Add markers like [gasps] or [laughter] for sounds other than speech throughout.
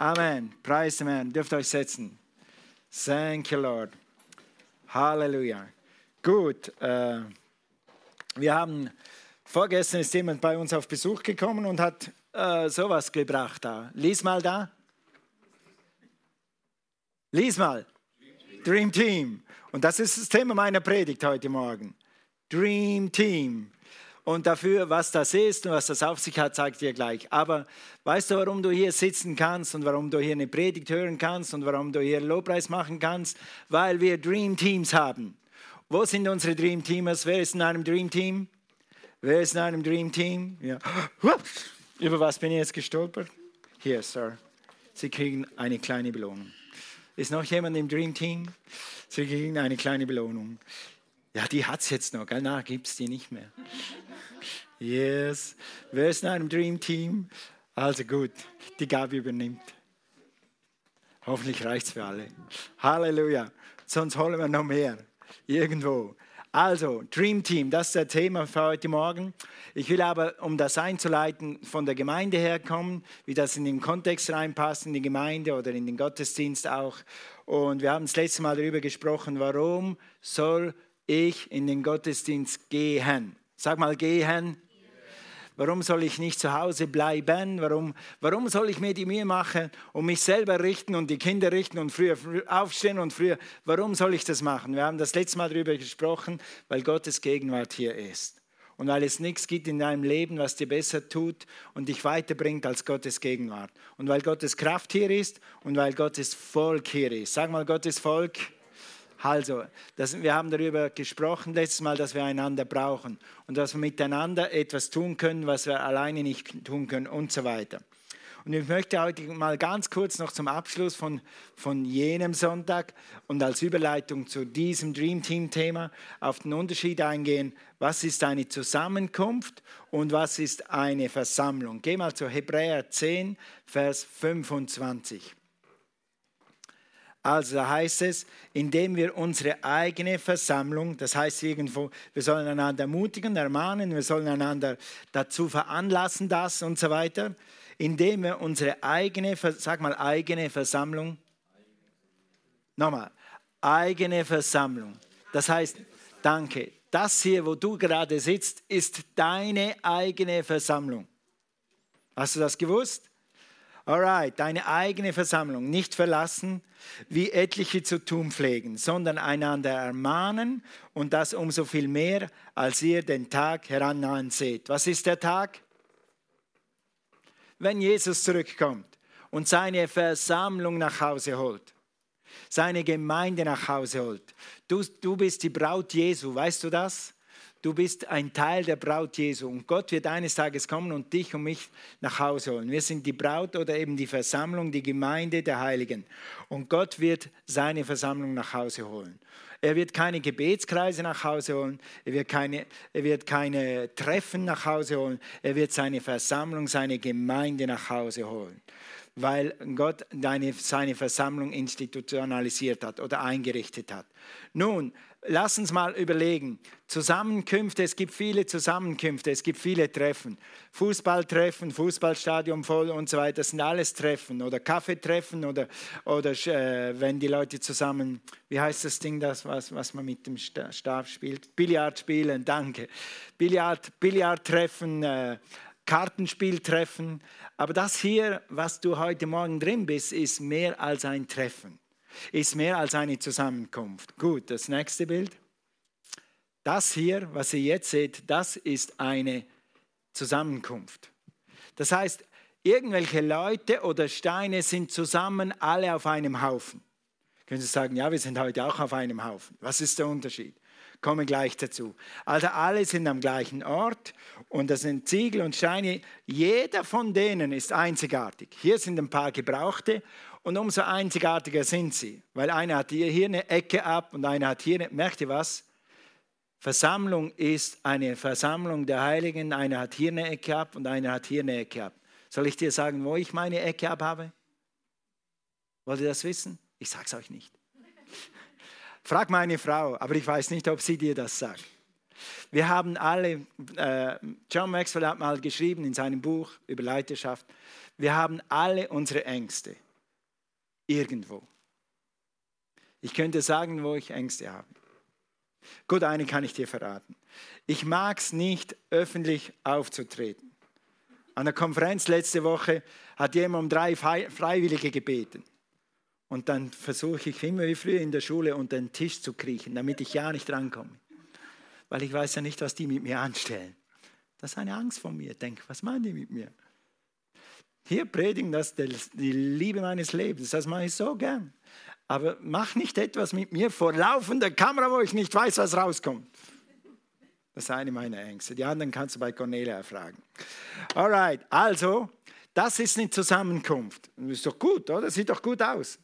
Amen. Preis dem Herrn. Dürft euch setzen. Thank you, Lord. Halleluja. Gut. Äh, wir haben vorgestern ist jemand bei uns auf Besuch gekommen und hat äh, sowas gebracht da. Lies mal da. Lies mal. Dream Team. Und das ist das Thema meiner Predigt heute Morgen. Dream Team. Und dafür, was das ist und was das auf sich hat, ich dir gleich. Aber weißt du, warum du hier sitzen kannst und warum du hier eine Predigt hören kannst und warum du hier Lobpreis machen kannst? Weil wir Dream Teams haben. Wo sind unsere Dream Teamers? Wer ist in einem Dream Team? Wer ist in einem Dream Team? Ja. [gasps] Über was bin ich jetzt gestolpert? Hier, Sir. Sie kriegen eine kleine Belohnung. Ist noch jemand im Dream Team? Sie kriegen eine kleine Belohnung. Ja, die hat es jetzt noch, gell? Na, gibt es die nicht mehr. Yes. Wer ist in einem Dream Team? Also gut, die Gabi übernimmt. Hoffentlich reicht es für alle. Halleluja. Sonst holen wir noch mehr. Irgendwo. Also, Dream Team, das ist das Thema für heute Morgen. Ich will aber, um das einzuleiten, von der Gemeinde herkommen, wie das in den Kontext reinpasst, in die Gemeinde oder in den Gottesdienst auch. Und wir haben das letzte Mal darüber gesprochen, warum soll ich in den Gottesdienst gehen. Sag mal gehen. Warum soll ich nicht zu Hause bleiben? Warum, warum soll ich mir die Mühe machen und mich selber richten und die Kinder richten und früher aufstehen und früher? Warum soll ich das machen? Wir haben das letzte Mal darüber gesprochen, weil Gottes Gegenwart hier ist. Und weil es nichts gibt in deinem Leben, was dir besser tut und dich weiterbringt als Gottes Gegenwart. Und weil Gottes Kraft hier ist und weil Gottes Volk hier ist. Sag mal, Gottes Volk also, das, wir haben darüber gesprochen letztes Mal, dass wir einander brauchen und dass wir miteinander etwas tun können, was wir alleine nicht tun können und so weiter. Und ich möchte heute mal ganz kurz noch zum Abschluss von, von jenem Sonntag und als Überleitung zu diesem Dream Team Thema auf den Unterschied eingehen, was ist eine Zusammenkunft und was ist eine Versammlung. Geh mal zu Hebräer 10, Vers 25. Also da heißt es, indem wir unsere eigene Versammlung, das heißt irgendwo, wir sollen einander ermutigen, ermahnen, wir sollen einander dazu veranlassen, das und so weiter, indem wir unsere eigene, sag mal eigene Versammlung, nochmal, eigene Versammlung. Das heißt, danke, das hier, wo du gerade sitzt, ist deine eigene Versammlung. Hast du das gewusst? Alright, deine eigene Versammlung nicht verlassen, wie etliche zu tun pflegen, sondern einander ermahnen und das umso viel mehr, als ihr den Tag herannahen seht. Was ist der Tag? Wenn Jesus zurückkommt und seine Versammlung nach Hause holt, seine Gemeinde nach Hause holt. Du, du bist die Braut Jesu, weißt du das? Du bist ein Teil der Braut Jesu und Gott wird eines Tages kommen und dich und mich nach Hause holen. Wir sind die Braut oder eben die Versammlung, die Gemeinde der Heiligen. Und Gott wird seine Versammlung nach Hause holen. Er wird keine Gebetskreise nach Hause holen, er wird keine, er wird keine Treffen nach Hause holen, er wird seine Versammlung, seine Gemeinde nach Hause holen weil Gott deine, seine Versammlung institutionalisiert hat oder eingerichtet hat. Nun, lass uns mal überlegen. Zusammenkünfte, es gibt viele Zusammenkünfte, es gibt viele Treffen. Fußballtreffen, Fußballstadion voll und so weiter, das sind alles Treffen oder Kaffeetreffen oder, oder äh, wenn die Leute zusammen, wie heißt das Ding, das, was, was man mit dem Stab spielt? Billard spielen, danke. Billard, Billardtreffen, äh, Kartenspieltreffen. Aber das hier, was du heute Morgen drin bist, ist mehr als ein Treffen ist mehr als eine Zusammenkunft. Gut, das nächste Bild. Das hier, was ihr jetzt seht, das ist eine Zusammenkunft. Das heißt, irgendwelche Leute oder Steine sind zusammen alle auf einem Haufen. Können Sie sagen, ja, wir sind heute auch auf einem Haufen. Was ist der Unterschied? Komme gleich dazu. Also alle sind am gleichen Ort und das sind Ziegel und Steine. Jeder von denen ist einzigartig. Hier sind ein paar gebrauchte und umso einzigartiger sind sie, weil einer hat hier, eine Ecke ab und einer hat hier, eine, merkt ihr was? Versammlung ist eine Versammlung der Heiligen, einer hat hier eine Ecke ab und einer hat hier eine Ecke ab. Soll ich dir sagen, wo ich meine Ecke ab habe? Wollt ihr das wissen? Ich sage es euch nicht. [laughs] Frag meine Frau, aber ich weiß nicht, ob sie dir das sagt. Wir haben alle, äh, John Maxwell hat mal geschrieben in seinem Buch über Leiterschaft, wir haben alle unsere Ängste. Irgendwo. Ich könnte sagen, wo ich Ängste habe. Gut, eine kann ich dir verraten. Ich mag es nicht, öffentlich aufzutreten. An der Konferenz letzte Woche hat jemand um drei Freiwillige gebeten. Und dann versuche ich immer wie früher in der Schule unter den Tisch zu kriechen, damit ich ja nicht rankomme. Weil ich weiß ja nicht, was die mit mir anstellen. Das ist eine Angst von mir. Ich denke, was meinen die mit mir? Hier predigen das die Liebe meines Lebens. Das mache ich so gern. Aber mach nicht etwas mit mir vor laufender Kamera, wo ich nicht weiß, was rauskommt. Das ist eine meiner Ängste. Die anderen kannst du bei Cornelia fragen. Alright, also, das ist eine Zusammenkunft. Ist doch gut, oder? Sieht doch gut aus.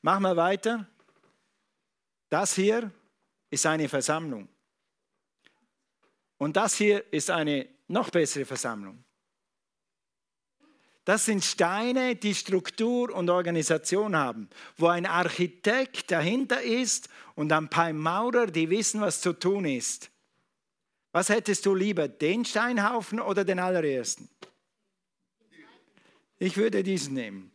Machen wir weiter. Das hier ist eine Versammlung. Und das hier ist eine noch bessere Versammlung. Das sind Steine, die Struktur und Organisation haben, wo ein Architekt dahinter ist und ein paar Maurer, die wissen, was zu tun ist. Was hättest du lieber, den Steinhaufen oder den allerersten? Ich würde diesen nehmen.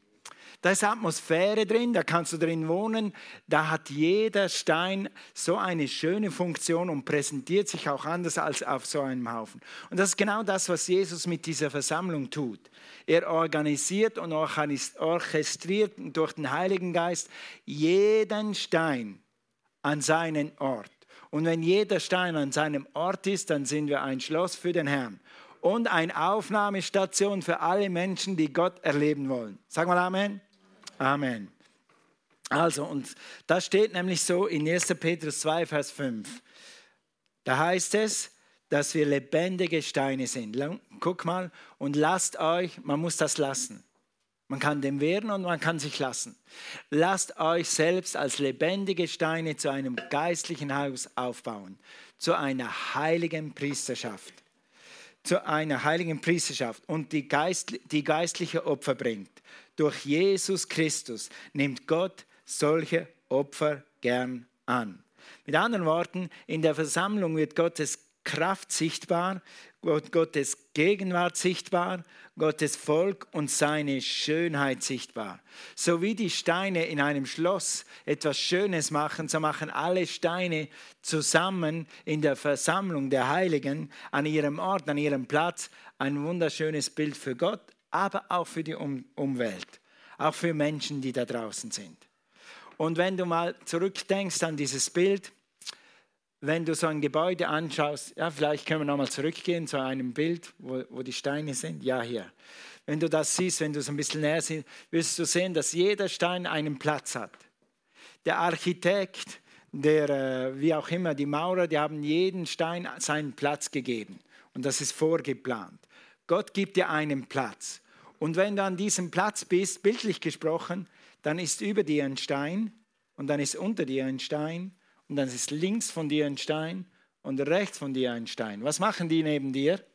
Da ist Atmosphäre drin, da kannst du drin wohnen. Da hat jeder Stein so eine schöne Funktion und präsentiert sich auch anders als auf so einem Haufen. Und das ist genau das, was Jesus mit dieser Versammlung tut. Er organisiert und orchestriert durch den Heiligen Geist jeden Stein an seinen Ort. Und wenn jeder Stein an seinem Ort ist, dann sind wir ein Schloss für den Herrn und eine Aufnahmestation für alle Menschen, die Gott erleben wollen. Sag mal Amen. Amen. Also, und das steht nämlich so in 1. Petrus 2, Vers 5. Da heißt es, dass wir lebendige Steine sind. Guck mal und lasst euch, man muss das lassen. Man kann dem wehren und man kann sich lassen. Lasst euch selbst als lebendige Steine zu einem geistlichen Haus aufbauen, zu einer heiligen Priesterschaft. Zu einer heiligen Priesterschaft und die, Geist, die geistliche Opfer bringt. Durch Jesus Christus nimmt Gott solche Opfer gern an. Mit anderen Worten, in der Versammlung wird Gottes Kraft sichtbar, Gottes Gegenwart sichtbar, Gottes Volk und seine Schönheit sichtbar. So wie die Steine in einem Schloss etwas Schönes machen, so machen alle Steine zusammen in der Versammlung der Heiligen an ihrem Ort, an ihrem Platz ein wunderschönes Bild für Gott, aber auch für die um Umwelt, auch für Menschen, die da draußen sind. Und wenn du mal zurückdenkst an dieses Bild, wenn du so ein Gebäude anschaust, ja, vielleicht können wir nochmal zurückgehen zu einem Bild, wo, wo die Steine sind. Ja, hier. Wenn du das siehst, wenn du so ein bisschen näher siehst, wirst du sehen, dass jeder Stein einen Platz hat. Der Architekt, der, äh, wie auch immer, die Maurer, die haben jeden Stein seinen Platz gegeben. Und das ist vorgeplant. Gott gibt dir einen Platz. Und wenn du an diesem Platz bist, bildlich gesprochen, dann ist über dir ein Stein und dann ist unter dir ein Stein und dann ist links von dir ein Stein und rechts von dir ein Stein. Was machen die neben dir?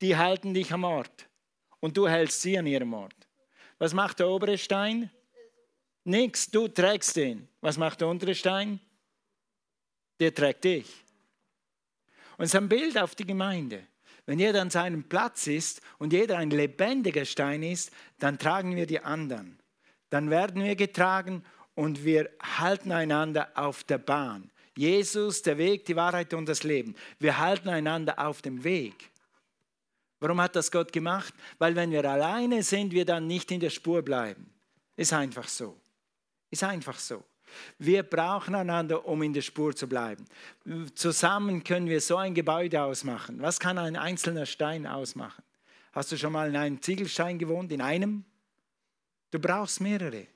Die halten dich am Ort und du hältst sie an ihrem Ort. Was macht der obere Stein? Nichts, du trägst den. Was macht der untere Stein? Der trägt dich. Und es ist ein Bild auf die Gemeinde. Wenn jeder an seinem Platz ist und jeder ein lebendiger Stein ist, dann tragen wir die anderen. Dann werden wir getragen und wir halten einander auf der Bahn. Jesus, der Weg, die Wahrheit und das Leben. Wir halten einander auf dem Weg. Warum hat das Gott gemacht? Weil wenn wir alleine sind, wir dann nicht in der Spur bleiben. Ist einfach so. Ist einfach so. Wir brauchen einander, um in der Spur zu bleiben. Zusammen können wir so ein Gebäude ausmachen. Was kann ein einzelner Stein ausmachen? Hast du schon mal in einem Ziegelstein gewohnt? In einem? Du brauchst mehrere.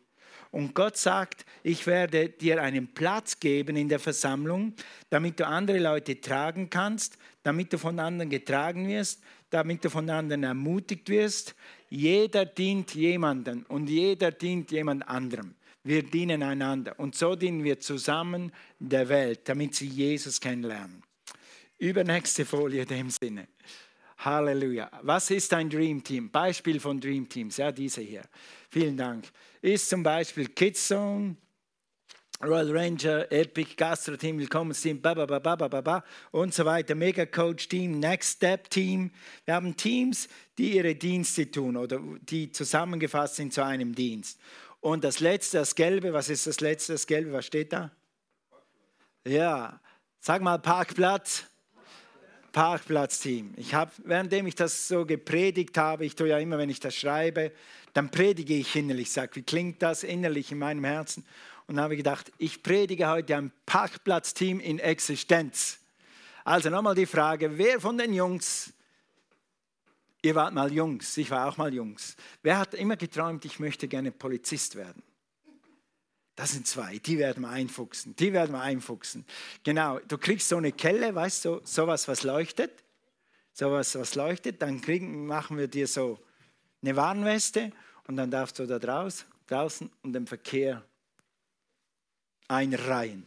Und Gott sagt, ich werde dir einen Platz geben in der Versammlung, damit du andere Leute tragen kannst, damit du von anderen getragen wirst, damit du von anderen ermutigt wirst. Jeder dient jemandem und jeder dient jemand anderem. Wir dienen einander und so dienen wir zusammen der Welt, damit sie Jesus kennenlernen. Übernächste Folie in dem Sinne. Halleluja. Was ist ein Dream Team? Beispiel von Dream Teams, ja, diese hier. Vielen Dank. Ist zum Beispiel Kids Zone, Royal Ranger, Epic, Gastro Team, Willkommensteam, ba, ba, ba, ba, ba, ba, und so weiter, Mega Coach Team, Next Step Team. Wir haben Teams, die ihre Dienste tun oder die zusammengefasst sind zu einem Dienst. Und das letzte, das Gelbe, was ist das letzte, das Gelbe, was steht da? Ja, sag mal Parkplatz. Parkplatzteam. Ich habe, währenddem ich das so gepredigt habe, ich tue ja immer, wenn ich das schreibe, dann predige ich innerlich, sage, wie klingt das innerlich in meinem Herzen? Und habe gedacht, ich predige heute ein Parkplatzteam in Existenz. Also nochmal die Frage, wer von den Jungs, ihr wart mal Jungs, ich war auch mal Jungs, wer hat immer geträumt, ich möchte gerne Polizist werden? Das sind zwei, die werden wir einfuchsen, die werden wir einfuchsen. Genau, du kriegst so eine Kelle, weißt du, so, sowas, was leuchtet, sowas, was leuchtet, dann kriegen, machen wir dir so eine Warnweste und dann darfst du da draus, draußen und den Verkehr einreihen.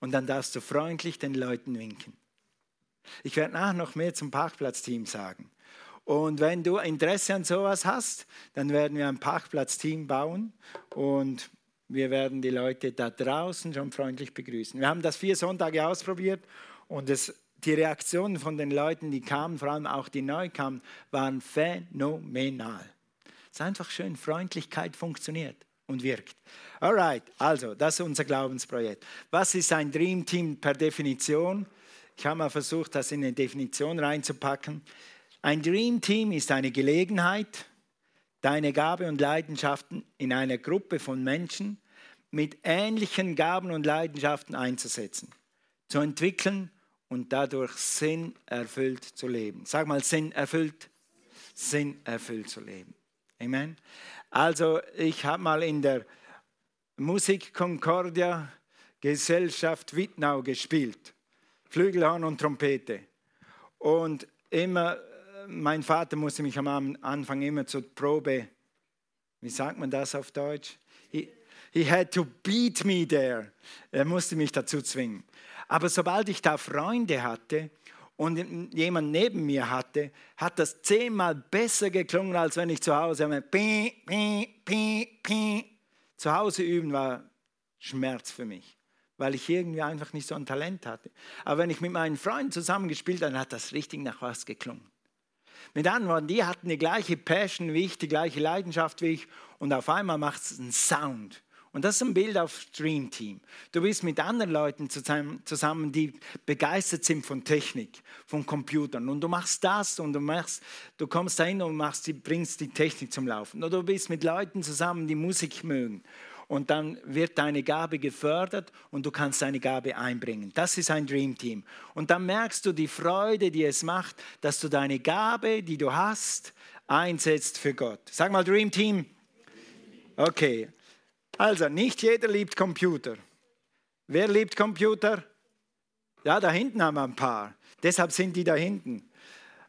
Und dann darfst du freundlich den Leuten winken. Ich werde nachher noch mehr zum Parkplatzteam sagen. Und wenn du Interesse an sowas hast, dann werden wir ein Parkplatzteam bauen und wir werden die Leute da draußen schon freundlich begrüßen. Wir haben das vier Sonntage ausprobiert und es, die Reaktionen von den Leuten, die kamen, vor allem auch die neu kamen, waren phänomenal. Es ist einfach schön, Freundlichkeit funktioniert und wirkt. Alright, also das ist unser Glaubensprojekt. Was ist ein Dream Team per Definition? Ich habe mal versucht, das in eine Definition reinzupacken. Ein Dream Team ist eine Gelegenheit, deine Gabe und Leidenschaften in einer Gruppe von Menschen mit ähnlichen Gaben und Leidenschaften einzusetzen, zu entwickeln und dadurch Sinn erfüllt zu leben. Sag mal, Sinn erfüllt, Sinn erfüllt zu leben. Amen. Also ich habe mal in der Musik Concordia Gesellschaft Wittnau gespielt, Flügelhorn und Trompete. Und immer, mein Vater musste mich am Anfang immer zur Probe, wie sagt man das auf Deutsch? He had to beat me there. Er musste mich dazu zwingen. Aber sobald ich da Freunde hatte und jemand neben mir hatte, hat das zehnmal besser geklungen, als wenn ich zu Hause pi. Zu Hause üben war Schmerz für mich, weil ich irgendwie einfach nicht so ein Talent hatte. Aber wenn ich mit meinen Freunden zusammengespielt habe, dann hat das richtig nach was geklungen. Mit anderen Worten, die hatten die gleiche Passion wie ich, die gleiche Leidenschaft wie ich und auf einmal macht es einen Sound. Und das ist ein Bild auf Stream Team. Du bist mit anderen Leuten zusammen, die begeistert sind von Technik, von Computern. Und du machst das und du machst, du kommst dahin und machst, bringst die Technik zum Laufen. Oder du bist mit Leuten zusammen, die Musik mögen. Und dann wird deine Gabe gefördert und du kannst deine Gabe einbringen. Das ist ein Dream Team. Und dann merkst du die Freude, die es macht, dass du deine Gabe, die du hast, einsetzt für Gott. Sag mal Dream Team. Okay. Also, nicht jeder liebt Computer. Wer liebt Computer? Ja, da hinten haben wir ein paar. Deshalb sind die da hinten.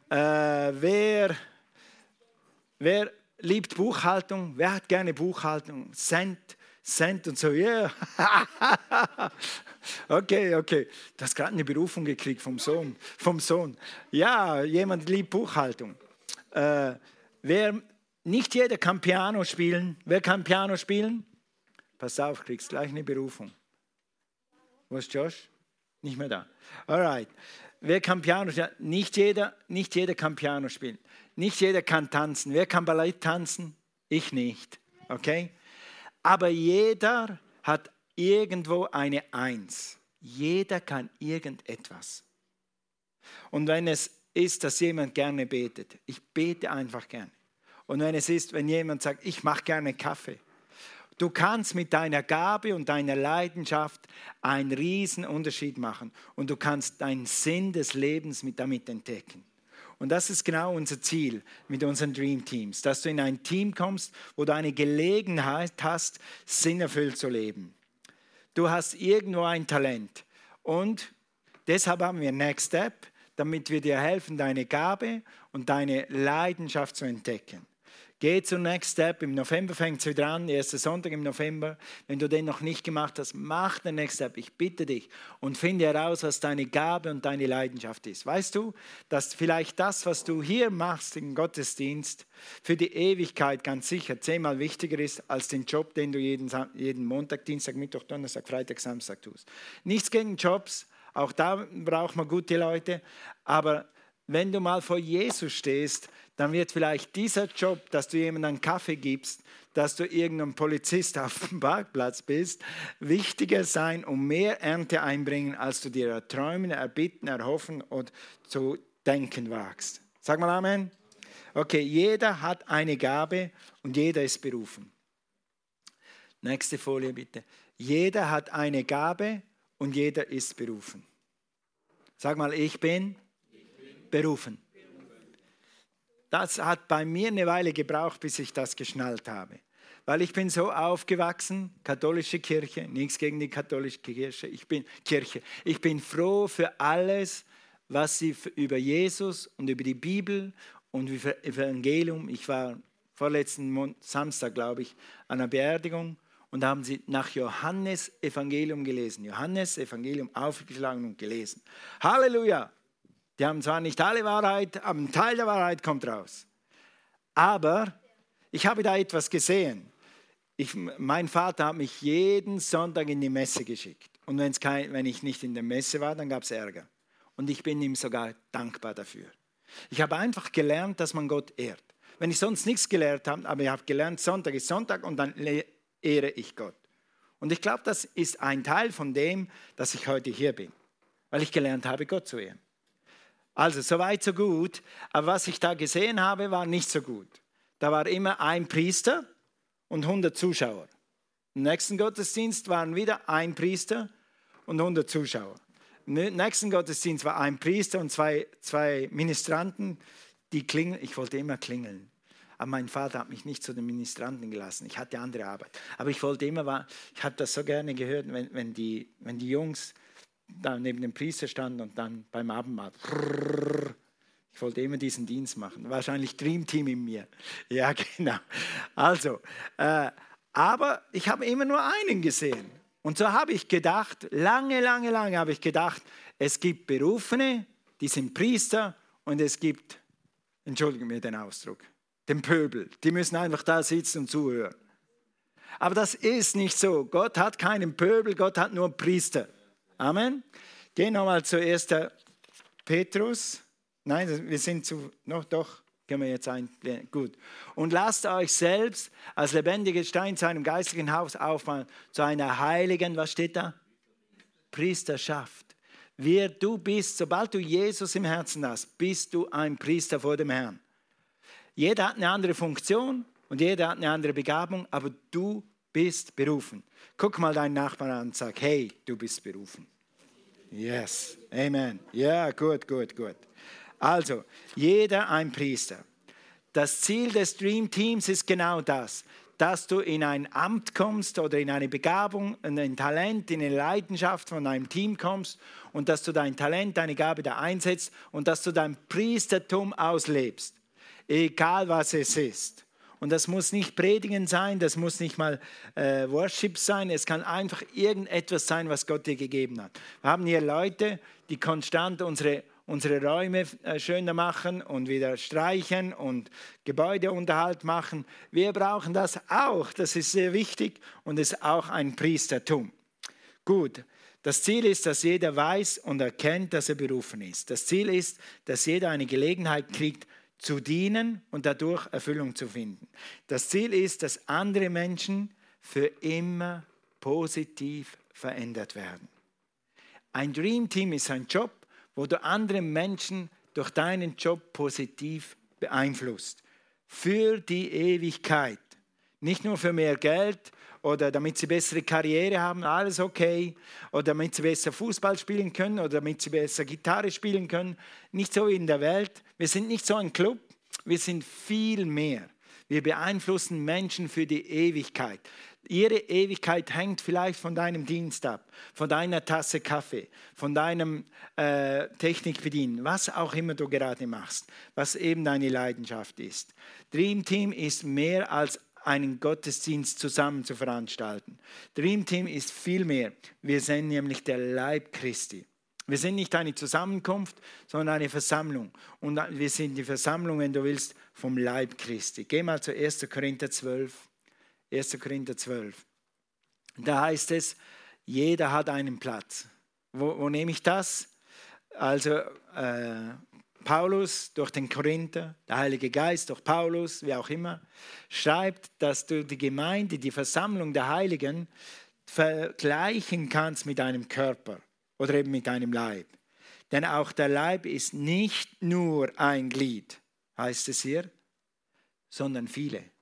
Äh, wer, wer liebt Buchhaltung? Wer hat gerne Buchhaltung? Cent, Cent und so, yeah. [laughs] okay, okay. Du hast gerade eine Berufung gekriegt vom Sohn. Vom Sohn. Ja, jemand liebt Buchhaltung. Äh, wer, nicht jeder kann Piano spielen. Wer kann Piano spielen? Pass auf, kriegst gleich eine Berufung. Wo ist Josh? Nicht mehr da. Alright. Wer kann Piano spielen? Nicht jeder, nicht jeder kann Piano spielen. Nicht jeder kann tanzen. Wer kann Ballett tanzen? Ich nicht. Okay? Aber jeder hat irgendwo eine Eins. Jeder kann irgendetwas. Und wenn es ist, dass jemand gerne betet, ich bete einfach gerne. Und wenn es ist, wenn jemand sagt, ich mache gerne Kaffee, Du kannst mit deiner Gabe und deiner Leidenschaft einen riesen Unterschied machen und du kannst deinen Sinn des Lebens mit damit entdecken. Und das ist genau unser Ziel mit unseren Dream Teams, dass du in ein Team kommst, wo du eine Gelegenheit hast, sinnerfüllt zu leben. Du hast irgendwo ein Talent und deshalb haben wir Next Step, damit wir dir helfen, deine Gabe und deine Leidenschaft zu entdecken. Geh zum Next Step. Im November fängt es wieder an, erster Sonntag im November. Wenn du den noch nicht gemacht hast, mach den Next Step. Ich bitte dich und finde heraus, was deine Gabe und deine Leidenschaft ist. Weißt du, dass vielleicht das, was du hier machst im Gottesdienst, für die Ewigkeit ganz sicher zehnmal wichtiger ist als den Job, den du jeden, jeden Montag, Dienstag, Mittwoch, Donnerstag, Freitag, Samstag tust. Nichts gegen Jobs, auch da braucht man gute Leute, aber wenn du mal vor Jesus stehst, dann wird vielleicht dieser Job, dass du jemandem einen Kaffee gibst, dass du irgendein Polizist [laughs] auf dem Parkplatz bist, wichtiger sein und mehr Ernte einbringen, als du dir erträumen, erbitten, erhoffen und zu denken wagst. Sag mal Amen. Okay, jeder hat eine Gabe und jeder ist berufen. Nächste Folie bitte. Jeder hat eine Gabe und jeder ist berufen. Sag mal, ich bin, ich bin berufen. Das hat bei mir eine Weile gebraucht, bis ich das geschnallt habe. Weil ich bin so aufgewachsen, katholische Kirche, nichts gegen die katholische Kirche, ich bin Kirche. Ich bin froh für alles, was sie über Jesus und über die Bibel und über Evangelium, ich war vorletzten Samstag, glaube ich, an einer Beerdigung und haben sie nach Johannes Evangelium gelesen. Johannes Evangelium aufgeschlagen und gelesen. Halleluja! Die haben zwar nicht alle Wahrheit, aber ein Teil der Wahrheit kommt raus. Aber ich habe da etwas gesehen. Ich, mein Vater hat mich jeden Sonntag in die Messe geschickt. Und kein, wenn ich nicht in der Messe war, dann gab es Ärger. Und ich bin ihm sogar dankbar dafür. Ich habe einfach gelernt, dass man Gott ehrt. Wenn ich sonst nichts gelernt habe, aber ich habe gelernt, Sonntag ist Sonntag und dann ehre ich Gott. Und ich glaube, das ist ein Teil von dem, dass ich heute hier bin, weil ich gelernt habe, Gott zu ehren. Also, so weit, so gut. Aber was ich da gesehen habe, war nicht so gut. Da war immer ein Priester und 100 Zuschauer. Im nächsten Gottesdienst waren wieder ein Priester und 100 Zuschauer. Im nächsten Gottesdienst war ein Priester und zwei, zwei Ministranten, die klingeln. Ich wollte immer klingeln. Aber mein Vater hat mich nicht zu den Ministranten gelassen. Ich hatte andere Arbeit. Aber ich wollte immer, ich habe das so gerne gehört, wenn, wenn, die, wenn die Jungs da neben dem Priester stand und dann beim Abendmahl. Ich wollte immer diesen Dienst machen. Wahrscheinlich Dreamteam in mir. [laughs] Ja, genau. Also, äh, aber ich habe immer nur einen gesehen. Und so habe ich gedacht, lange, lange, lange habe ich gedacht, es gibt Berufene, die sind Priester und es gibt, entschuldige mir den Ausdruck, den Pöbel. Die müssen einfach da sitzen und zuhören. Aber das ist nicht so. Gott hat keinen Pöbel, Gott hat nur Priester. Amen. Gehen nochmal zu 1. Petrus. Nein, wir sind zu, noch doch, können wir jetzt ein, gut. Und lasst euch selbst als lebendige Stein zu einem geistigen Haus aufbauen, zu einer heiligen, was steht da? Priesterschaft. Wer du bist, sobald du Jesus im Herzen hast, bist du ein Priester vor dem Herrn. Jeder hat eine andere Funktion und jeder hat eine andere Begabung, aber du bist berufen. Guck mal deinen Nachbarn an und sag, hey, du bist berufen. Yes, Amen. Ja, gut, gut, gut. Also, jeder ein Priester. Das Ziel des Dream Teams ist genau das, dass du in ein Amt kommst oder in eine Begabung, in ein Talent, in eine Leidenschaft von einem Team kommst und dass du dein Talent, deine Gabe da einsetzt und dass du dein Priestertum auslebst, egal was es ist. Und das muss nicht Predigen sein, das muss nicht mal äh, Worship sein, es kann einfach irgendetwas sein, was Gott dir gegeben hat. Wir haben hier Leute, die konstant unsere, unsere Räume äh, schöner machen und wieder streichen und Gebäudeunterhalt machen. Wir brauchen das auch, das ist sehr wichtig und ist auch ein Priestertum. Gut, das Ziel ist, dass jeder weiß und erkennt, dass er berufen ist. Das Ziel ist, dass jeder eine Gelegenheit kriegt, zu dienen und dadurch Erfüllung zu finden. Das Ziel ist, dass andere Menschen für immer positiv verändert werden. Ein Dream Team ist ein Job, wo du andere Menschen durch deinen Job positiv beeinflusst. Für die Ewigkeit. Nicht nur für mehr Geld oder damit sie bessere Karriere haben, alles okay, oder damit sie besser Fußball spielen können oder damit sie besser Gitarre spielen können. Nicht so wie in der Welt. Wir sind nicht so ein Club, wir sind viel mehr. Wir beeinflussen Menschen für die Ewigkeit. Ihre Ewigkeit hängt vielleicht von deinem Dienst ab, von deiner Tasse Kaffee, von deinem äh, Technikbedienen, was auch immer du gerade machst, was eben deine Leidenschaft ist. Dream Team ist mehr als einen Gottesdienst zusammen zu veranstalten. Dream Team ist viel mehr. Wir sind nämlich der Leib Christi. Wir sind nicht eine Zusammenkunft, sondern eine Versammlung. Und wir sind die Versammlung, wenn du willst, vom Leib Christi. Geh mal zu 1. Korinther 12. 1. Korinther 12. Da heißt es, jeder hat einen Platz. Wo, wo nehme ich das? Also, äh, Paulus durch den Korinther, der Heilige Geist durch Paulus, wie auch immer, schreibt, dass du die Gemeinde, die Versammlung der Heiligen vergleichen kannst mit einem Körper oder eben mit einem Leib. Denn auch der Leib ist nicht nur ein Glied, heißt es hier, sondern viele.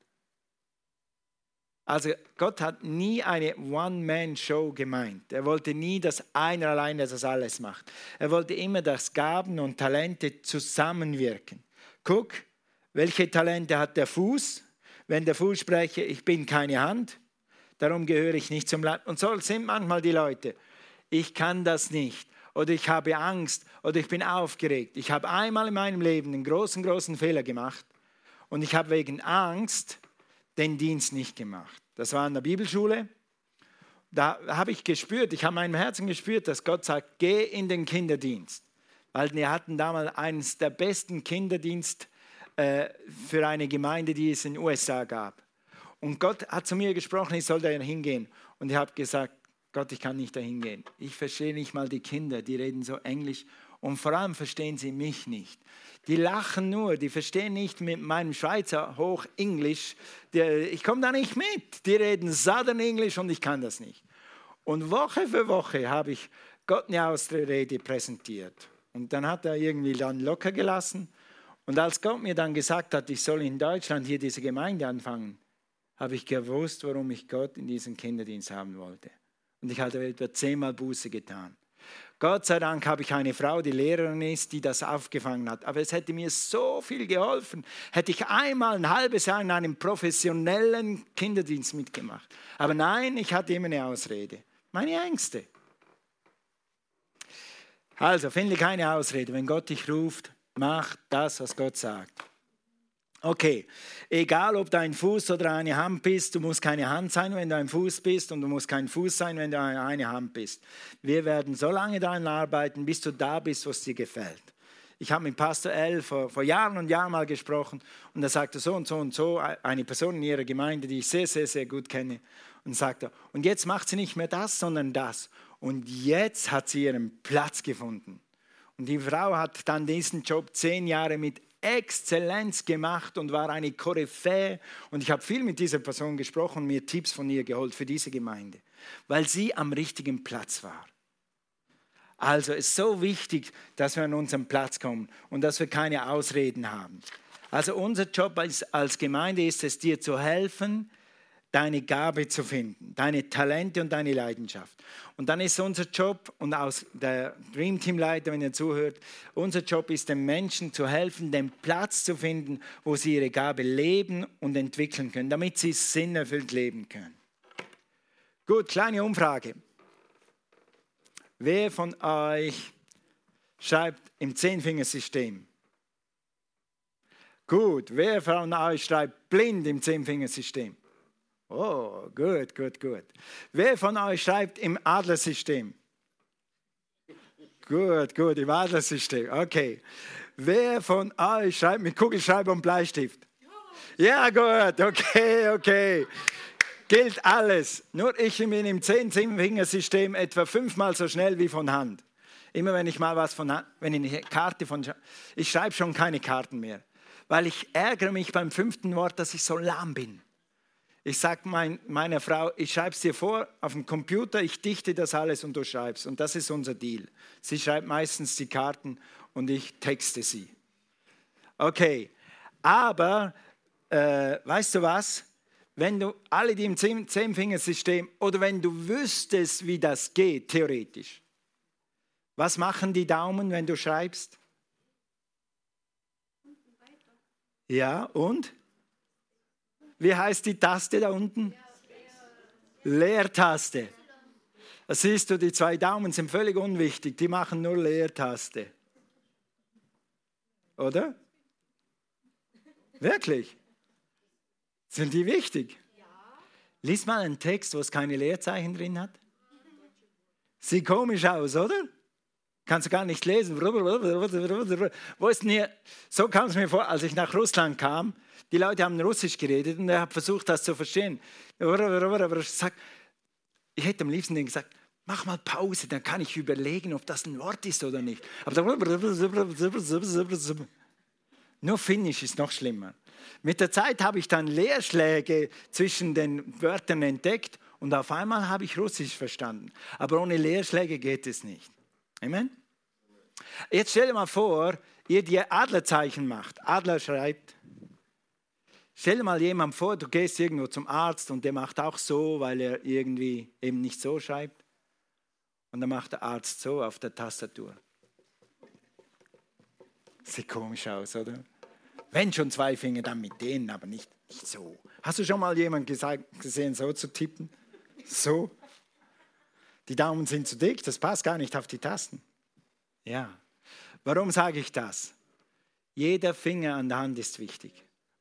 Also Gott hat nie eine One-Man-Show gemeint. Er wollte nie, dass einer alleine das alles macht. Er wollte immer, dass Gaben und Talente zusammenwirken. Guck, welche Talente hat der Fuß? Wenn der Fuß spreche, ich bin keine Hand, darum gehöre ich nicht zum Leib. Und so sind manchmal die Leute. Ich kann das nicht oder ich habe Angst oder ich bin aufgeregt. Ich habe einmal in meinem Leben einen großen, großen Fehler gemacht und ich habe wegen Angst den Dienst nicht gemacht. Das war in der Bibelschule. Da habe ich gespürt, ich habe meinem Herzen gespürt, dass Gott sagt, geh in den Kinderdienst. Weil wir hatten damals eines der besten Kinderdienst äh, für eine Gemeinde, die es in den USA gab. Und Gott hat zu mir gesprochen, ich soll da hingehen. Und ich habe gesagt, Gott, ich kann nicht dahin gehen. Ich verstehe nicht mal die Kinder, die reden so Englisch und vor allem verstehen sie mich nicht. Die lachen nur, die verstehen nicht mit meinem Schweizer Hoch-Englisch. Ich komme da nicht mit. Die reden Southern Englisch und ich kann das nicht. Und Woche für Woche habe ich Gott eine Ausrede präsentiert. Und dann hat er irgendwie dann locker gelassen. Und als Gott mir dann gesagt hat, ich soll in Deutschland hier diese Gemeinde anfangen, habe ich gewusst, warum ich Gott in diesen Kinderdienst haben wollte. Und ich hatte etwa zehnmal Buße getan. Gott sei Dank habe ich eine Frau, die Lehrerin ist, die das aufgefangen hat. Aber es hätte mir so viel geholfen, hätte ich einmal ein halbes Jahr in einem professionellen Kinderdienst mitgemacht. Aber nein, ich hatte immer eine Ausrede. Meine Ängste. Also finde keine Ausrede. Wenn Gott dich ruft, mach das, was Gott sagt. Okay, egal ob du ein Fuß oder eine Hand bist, du musst keine Hand sein, wenn du ein Fuß bist und du musst kein Fuß sein, wenn du eine Hand bist. Wir werden so lange daran arbeiten, bis du da bist, was dir gefällt. Ich habe mit Pastor L vor, vor Jahren und Jahren mal gesprochen und er sagte so und so und so, eine Person in ihrer Gemeinde, die ich sehr, sehr, sehr gut kenne, und sagte, und jetzt macht sie nicht mehr das, sondern das. Und jetzt hat sie ihren Platz gefunden. Und die Frau hat dann diesen Job zehn Jahre mit Exzellenz gemacht und war eine Koryphäe. Und ich habe viel mit dieser Person gesprochen und mir Tipps von ihr geholt für diese Gemeinde, weil sie am richtigen Platz war. Also ist so wichtig, dass wir an unseren Platz kommen und dass wir keine Ausreden haben. Also unser Job als, als Gemeinde ist es, dir zu helfen, deine Gabe zu finden, deine Talente und deine Leidenschaft. Und dann ist unser Job, und aus der Dream Team Leiter, wenn ihr zuhört, unser Job ist, den Menschen zu helfen, den Platz zu finden, wo sie ihre Gabe leben und entwickeln können, damit sie sinnerfüllt leben können. Gut, kleine Umfrage. Wer von euch schreibt im Zehnfingersystem? Gut, wer von euch schreibt blind im Zehnfingersystem? Oh, gut, gut, gut. Wer von euch schreibt im Adlersystem? Gut, gut, im Adlersystem. Okay. Wer von euch schreibt mit Kugelschreiber und Bleistift? Ja, gut, okay, okay. Gilt alles. Nur ich bin im 10-Finger-System etwa fünfmal so schnell wie von Hand. Immer wenn ich mal was von Hand, wenn ich eine Karte von, ich schreibe schon keine Karten mehr, weil ich ärgere mich beim fünften Wort, dass ich so lahm bin. Ich sage mein, meiner Frau, ich schreibe es dir vor auf dem Computer, ich dichte das alles und du schreibst. Und das ist unser Deal. Sie schreibt meistens die Karten und ich texte sie. Okay, aber äh, weißt du was? Wenn du alle die im Zehnfingersystem oder wenn du wüsstest, wie das geht, theoretisch, was machen die Daumen, wenn du schreibst? Ja, und? Wie heißt die Taste da unten? Leertaste. Da siehst du, die zwei Daumen sind völlig unwichtig, die machen nur Leertaste. Oder? Wirklich? Sind die wichtig? Lies mal einen Text, wo es keine Leerzeichen drin hat. Sieht komisch aus, oder? Kannst du gar nicht lesen. Wo ist denn hier? So kam es mir vor, als ich nach Russland kam. Die Leute haben Russisch geredet und er hat versucht, das zu verstehen. Ich hätte am liebsten gesagt, Mach mal Pause, dann kann ich überlegen, ob das ein Wort ist oder nicht. Aber nur Finnisch ist noch schlimmer. Mit der Zeit habe ich dann Leerschläge zwischen den Wörtern entdeckt und auf einmal habe ich Russisch verstanden. Aber ohne Leerschläge geht es nicht. Amen? Jetzt stell dir mal vor, ihr die Adlerzeichen macht. Adler schreibt. Stell dir mal jemand vor, du gehst irgendwo zum Arzt und der macht auch so, weil er irgendwie eben nicht so schreibt. Und dann macht der Arzt so auf der Tastatur. Sieht komisch aus, oder? Wenn schon zwei Finger, dann mit denen, aber nicht, nicht so. Hast du schon mal jemanden gesehen, so zu tippen? So? Die Daumen sind zu dick, das passt gar nicht auf die Tasten. Ja. Warum sage ich das? Jeder Finger an der Hand ist wichtig.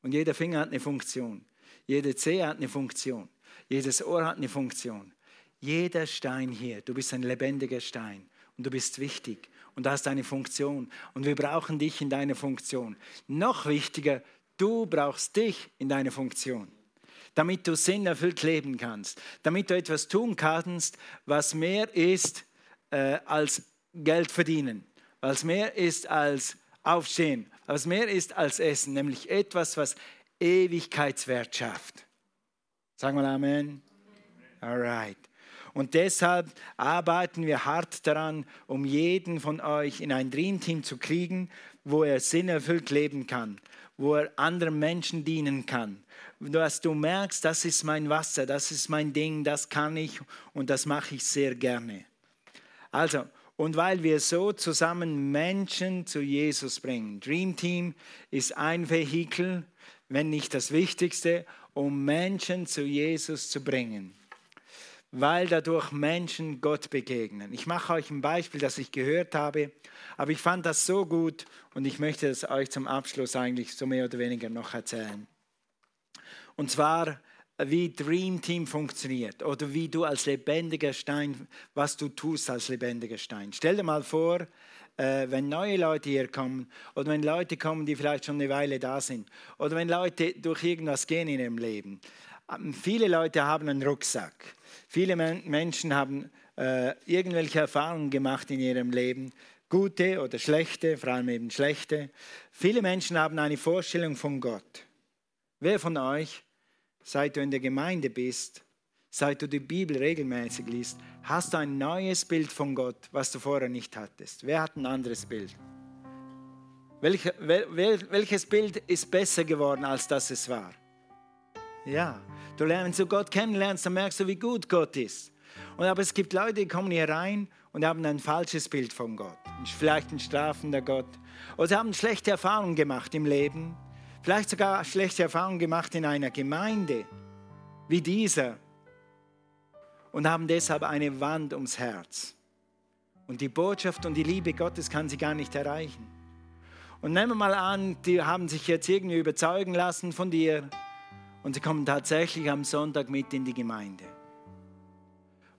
Und jeder Finger hat eine Funktion. Jede Zehe hat eine Funktion. Jedes Ohr hat eine Funktion. Jeder Stein hier, du bist ein lebendiger Stein und du bist wichtig und du hast eine Funktion und wir brauchen dich in deiner Funktion. Noch wichtiger, du brauchst dich in deiner Funktion, damit du sinnerfüllt leben kannst, damit du etwas tun kannst, was mehr ist äh, als Geld verdienen, was mehr ist als aufstehen, was mehr ist als essen, nämlich etwas, was Ewigkeitswert schafft. Sagen wir Amen. Alright. Und deshalb arbeiten wir hart daran, um jeden von euch in ein Dreamteam zu kriegen, wo er sinnerfüllt leben kann, wo er anderen Menschen dienen kann. Dass du merkst, das ist mein Wasser, das ist mein Ding, das kann ich und das mache ich sehr gerne. Also, und weil wir so zusammen Menschen zu Jesus bringen. Dreamteam ist ein Vehikel, wenn nicht das Wichtigste, um Menschen zu Jesus zu bringen weil dadurch Menschen Gott begegnen. Ich mache euch ein Beispiel, das ich gehört habe, aber ich fand das so gut und ich möchte es euch zum Abschluss eigentlich so mehr oder weniger noch erzählen. Und zwar, wie Dream Team funktioniert oder wie du als lebendiger Stein, was du tust als lebendiger Stein. Stell dir mal vor, äh, wenn neue Leute hier kommen oder wenn Leute kommen, die vielleicht schon eine Weile da sind oder wenn Leute durch irgendwas gehen in ihrem Leben. Ähm, viele Leute haben einen Rucksack. Viele Menschen haben äh, irgendwelche Erfahrungen gemacht in ihrem Leben, gute oder schlechte, vor allem eben schlechte. Viele Menschen haben eine Vorstellung von Gott. Wer von euch, seit du in der Gemeinde bist, seit du die Bibel regelmäßig liest, hast du ein neues Bild von Gott, was du vorher nicht hattest? Wer hat ein anderes Bild? Welche, wel, welches Bild ist besser geworden, als das es war? Ja, du lernst, du Gott kennenlernst, dann merkst du, wie gut Gott ist. Und, aber es gibt Leute, die kommen hier rein und haben ein falsches Bild von Gott. Vielleicht ein strafender Gott. Oder sie haben schlechte Erfahrungen gemacht im Leben. Vielleicht sogar schlechte Erfahrungen gemacht in einer Gemeinde wie dieser. Und haben deshalb eine Wand ums Herz. Und die Botschaft und die Liebe Gottes kann sie gar nicht erreichen. Und nehmen wir mal an, die haben sich jetzt irgendwie überzeugen lassen von dir und sie kommen tatsächlich am Sonntag mit in die Gemeinde.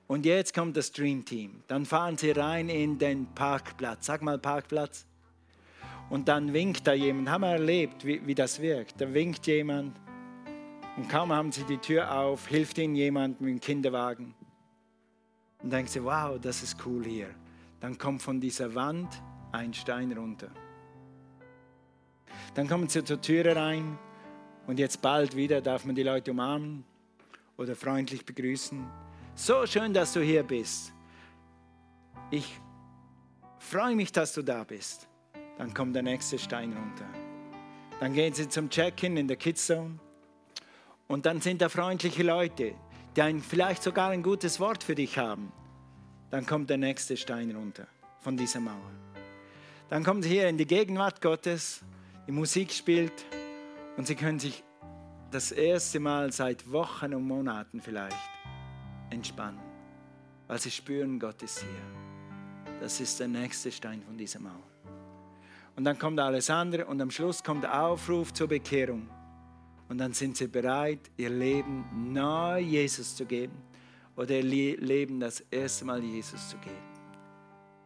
Und jetzt kommt das Dream Team. Dann fahren sie rein in den Parkplatz. Sag mal Parkplatz. Und dann winkt da jemand. Haben wir erlebt, wie, wie das wirkt. Da winkt jemand. Und kaum haben sie die Tür auf, hilft ihnen jemand mit dem Kinderwagen. Und denken sie, wow, das ist cool hier. Dann kommt von dieser Wand ein Stein runter. Dann kommen sie zur Tür rein und jetzt bald wieder darf man die Leute umarmen oder freundlich begrüßen. So schön, dass du hier bist. Ich freue mich, dass du da bist. Dann kommt der nächste Stein runter. Dann gehen sie zum Check-in in der Kids Zone. Und dann sind da freundliche Leute, die ein, vielleicht sogar ein gutes Wort für dich haben. Dann kommt der nächste Stein runter von dieser Mauer. Dann kommt sie hier in die Gegenwart Gottes, die Musik spielt, und sie können sich das erste Mal seit Wochen und Monaten vielleicht entspannen, weil sie spüren, Gott ist hier. Das ist der nächste Stein von dieser Mauer. Und dann kommt alles andere und am Schluss kommt der Aufruf zur Bekehrung. Und dann sind sie bereit, ihr Leben neu Jesus zu geben oder ihr Leben das erste Mal Jesus zu geben.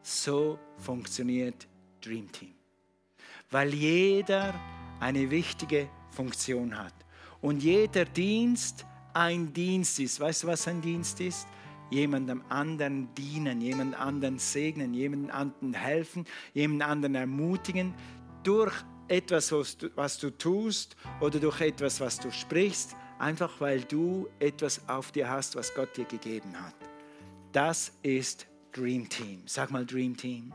So funktioniert Dream Team. Weil jeder eine wichtige Funktion hat. Und jeder Dienst ein Dienst ist. Weißt du, was ein Dienst ist? Jemandem anderen dienen, jemand anderen segnen, jemand anderen helfen, jemand anderen ermutigen durch etwas, was du, was du tust oder durch etwas, was du sprichst, einfach weil du etwas auf dir hast, was Gott dir gegeben hat. Das ist Dream Team. Sag mal Dream Team.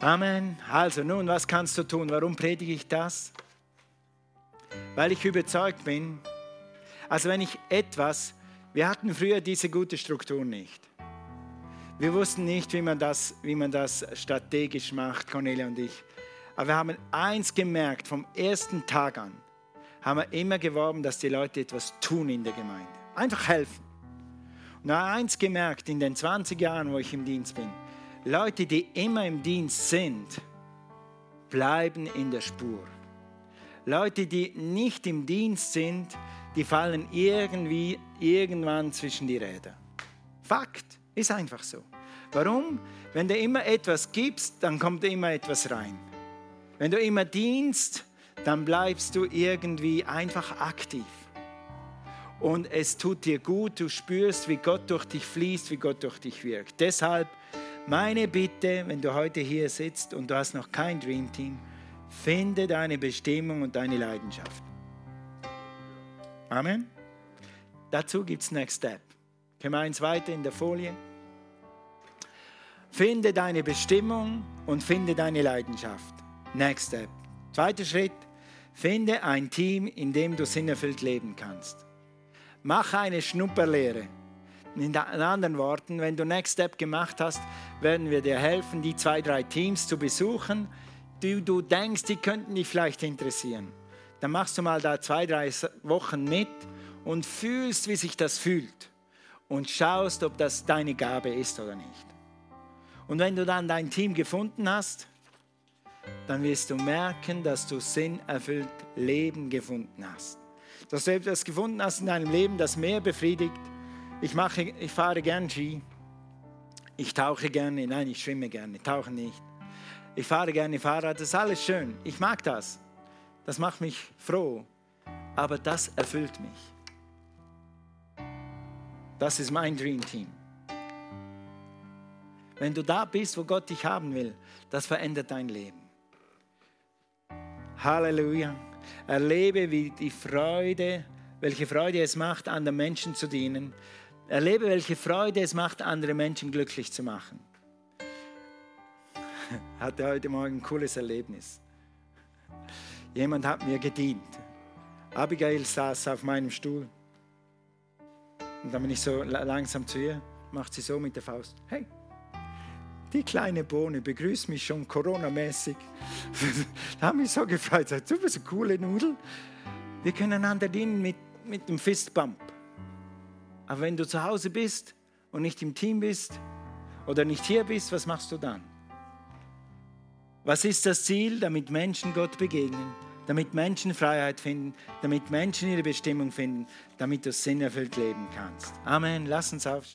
Amen. Also nun, was kannst du tun? Warum predige ich das? Weil ich überzeugt bin, also wenn ich etwas, wir hatten früher diese gute Struktur nicht. Wir wussten nicht, wie man das, wie man das strategisch macht, Cornelia und ich. Aber wir haben eins gemerkt, vom ersten Tag an haben wir immer geworben, dass die Leute etwas tun in der Gemeinde. Einfach helfen. Und habe eins gemerkt in den 20 Jahren, wo ich im Dienst bin. Leute, die immer im Dienst sind, bleiben in der Spur. Leute, die nicht im Dienst sind, die fallen irgendwie irgendwann zwischen die Räder. Fakt, ist einfach so. Warum? Wenn du immer etwas gibst, dann kommt immer etwas rein. Wenn du immer dienst, dann bleibst du irgendwie einfach aktiv und es tut dir gut, du spürst, wie Gott durch dich fließt, wie Gott durch dich wirkt. Deshalb meine Bitte, wenn du heute hier sitzt und du hast noch kein Dream Team, finde deine Bestimmung und deine Leidenschaft. Amen. Dazu gibt es Next Step. Können wir eins weiter in der Folie? Finde deine Bestimmung und finde deine Leidenschaft. Next Step. Zweiter Schritt. Finde ein Team, in dem du sinnerfüllt leben kannst. Mach eine Schnupperlehre. In anderen Worten, wenn du Next Step gemacht hast, werden wir dir helfen, die zwei, drei Teams zu besuchen, die du denkst, die könnten dich vielleicht interessieren. Dann machst du mal da zwei, drei Wochen mit und fühlst, wie sich das fühlt. Und schaust, ob das deine Gabe ist oder nicht. Und wenn du dann dein Team gefunden hast, dann wirst du merken, dass du sinnerfüllt Leben gefunden hast dass du etwas gefunden hast in deinem Leben, das mehr befriedigt. Ich, mache, ich fahre gern Ski. Ich tauche gerne. Nein, ich schwimme gerne. Tauche nicht. Ich fahre gerne Fahrrad. Das ist alles schön. Ich mag das. Das macht mich froh. Aber das erfüllt mich. Das ist mein Dream Team. Wenn du da bist, wo Gott dich haben will, das verändert dein Leben. Halleluja. Erlebe, wie die Freude, welche Freude es macht, anderen Menschen zu dienen. Erlebe, welche Freude es macht, andere Menschen glücklich zu machen. [laughs] Hatte heute Morgen ein cooles Erlebnis. Jemand hat mir gedient. Abigail saß auf meinem Stuhl. Und dann bin ich so langsam zu ihr, macht sie so mit der Faust. Hey, die kleine Bohne begrüßt mich schon Corona-mäßig. [laughs] da haben mich so gefreut. Du bist eine coole Nudel. Wir können einander dienen mit, mit dem Fistbump. Aber wenn du zu Hause bist und nicht im Team bist oder nicht hier bist, was machst du dann? Was ist das Ziel, damit Menschen Gott begegnen, damit Menschen Freiheit finden, damit Menschen ihre Bestimmung finden, damit du sinnerfüllt leben kannst? Amen. Lass uns aufstehen.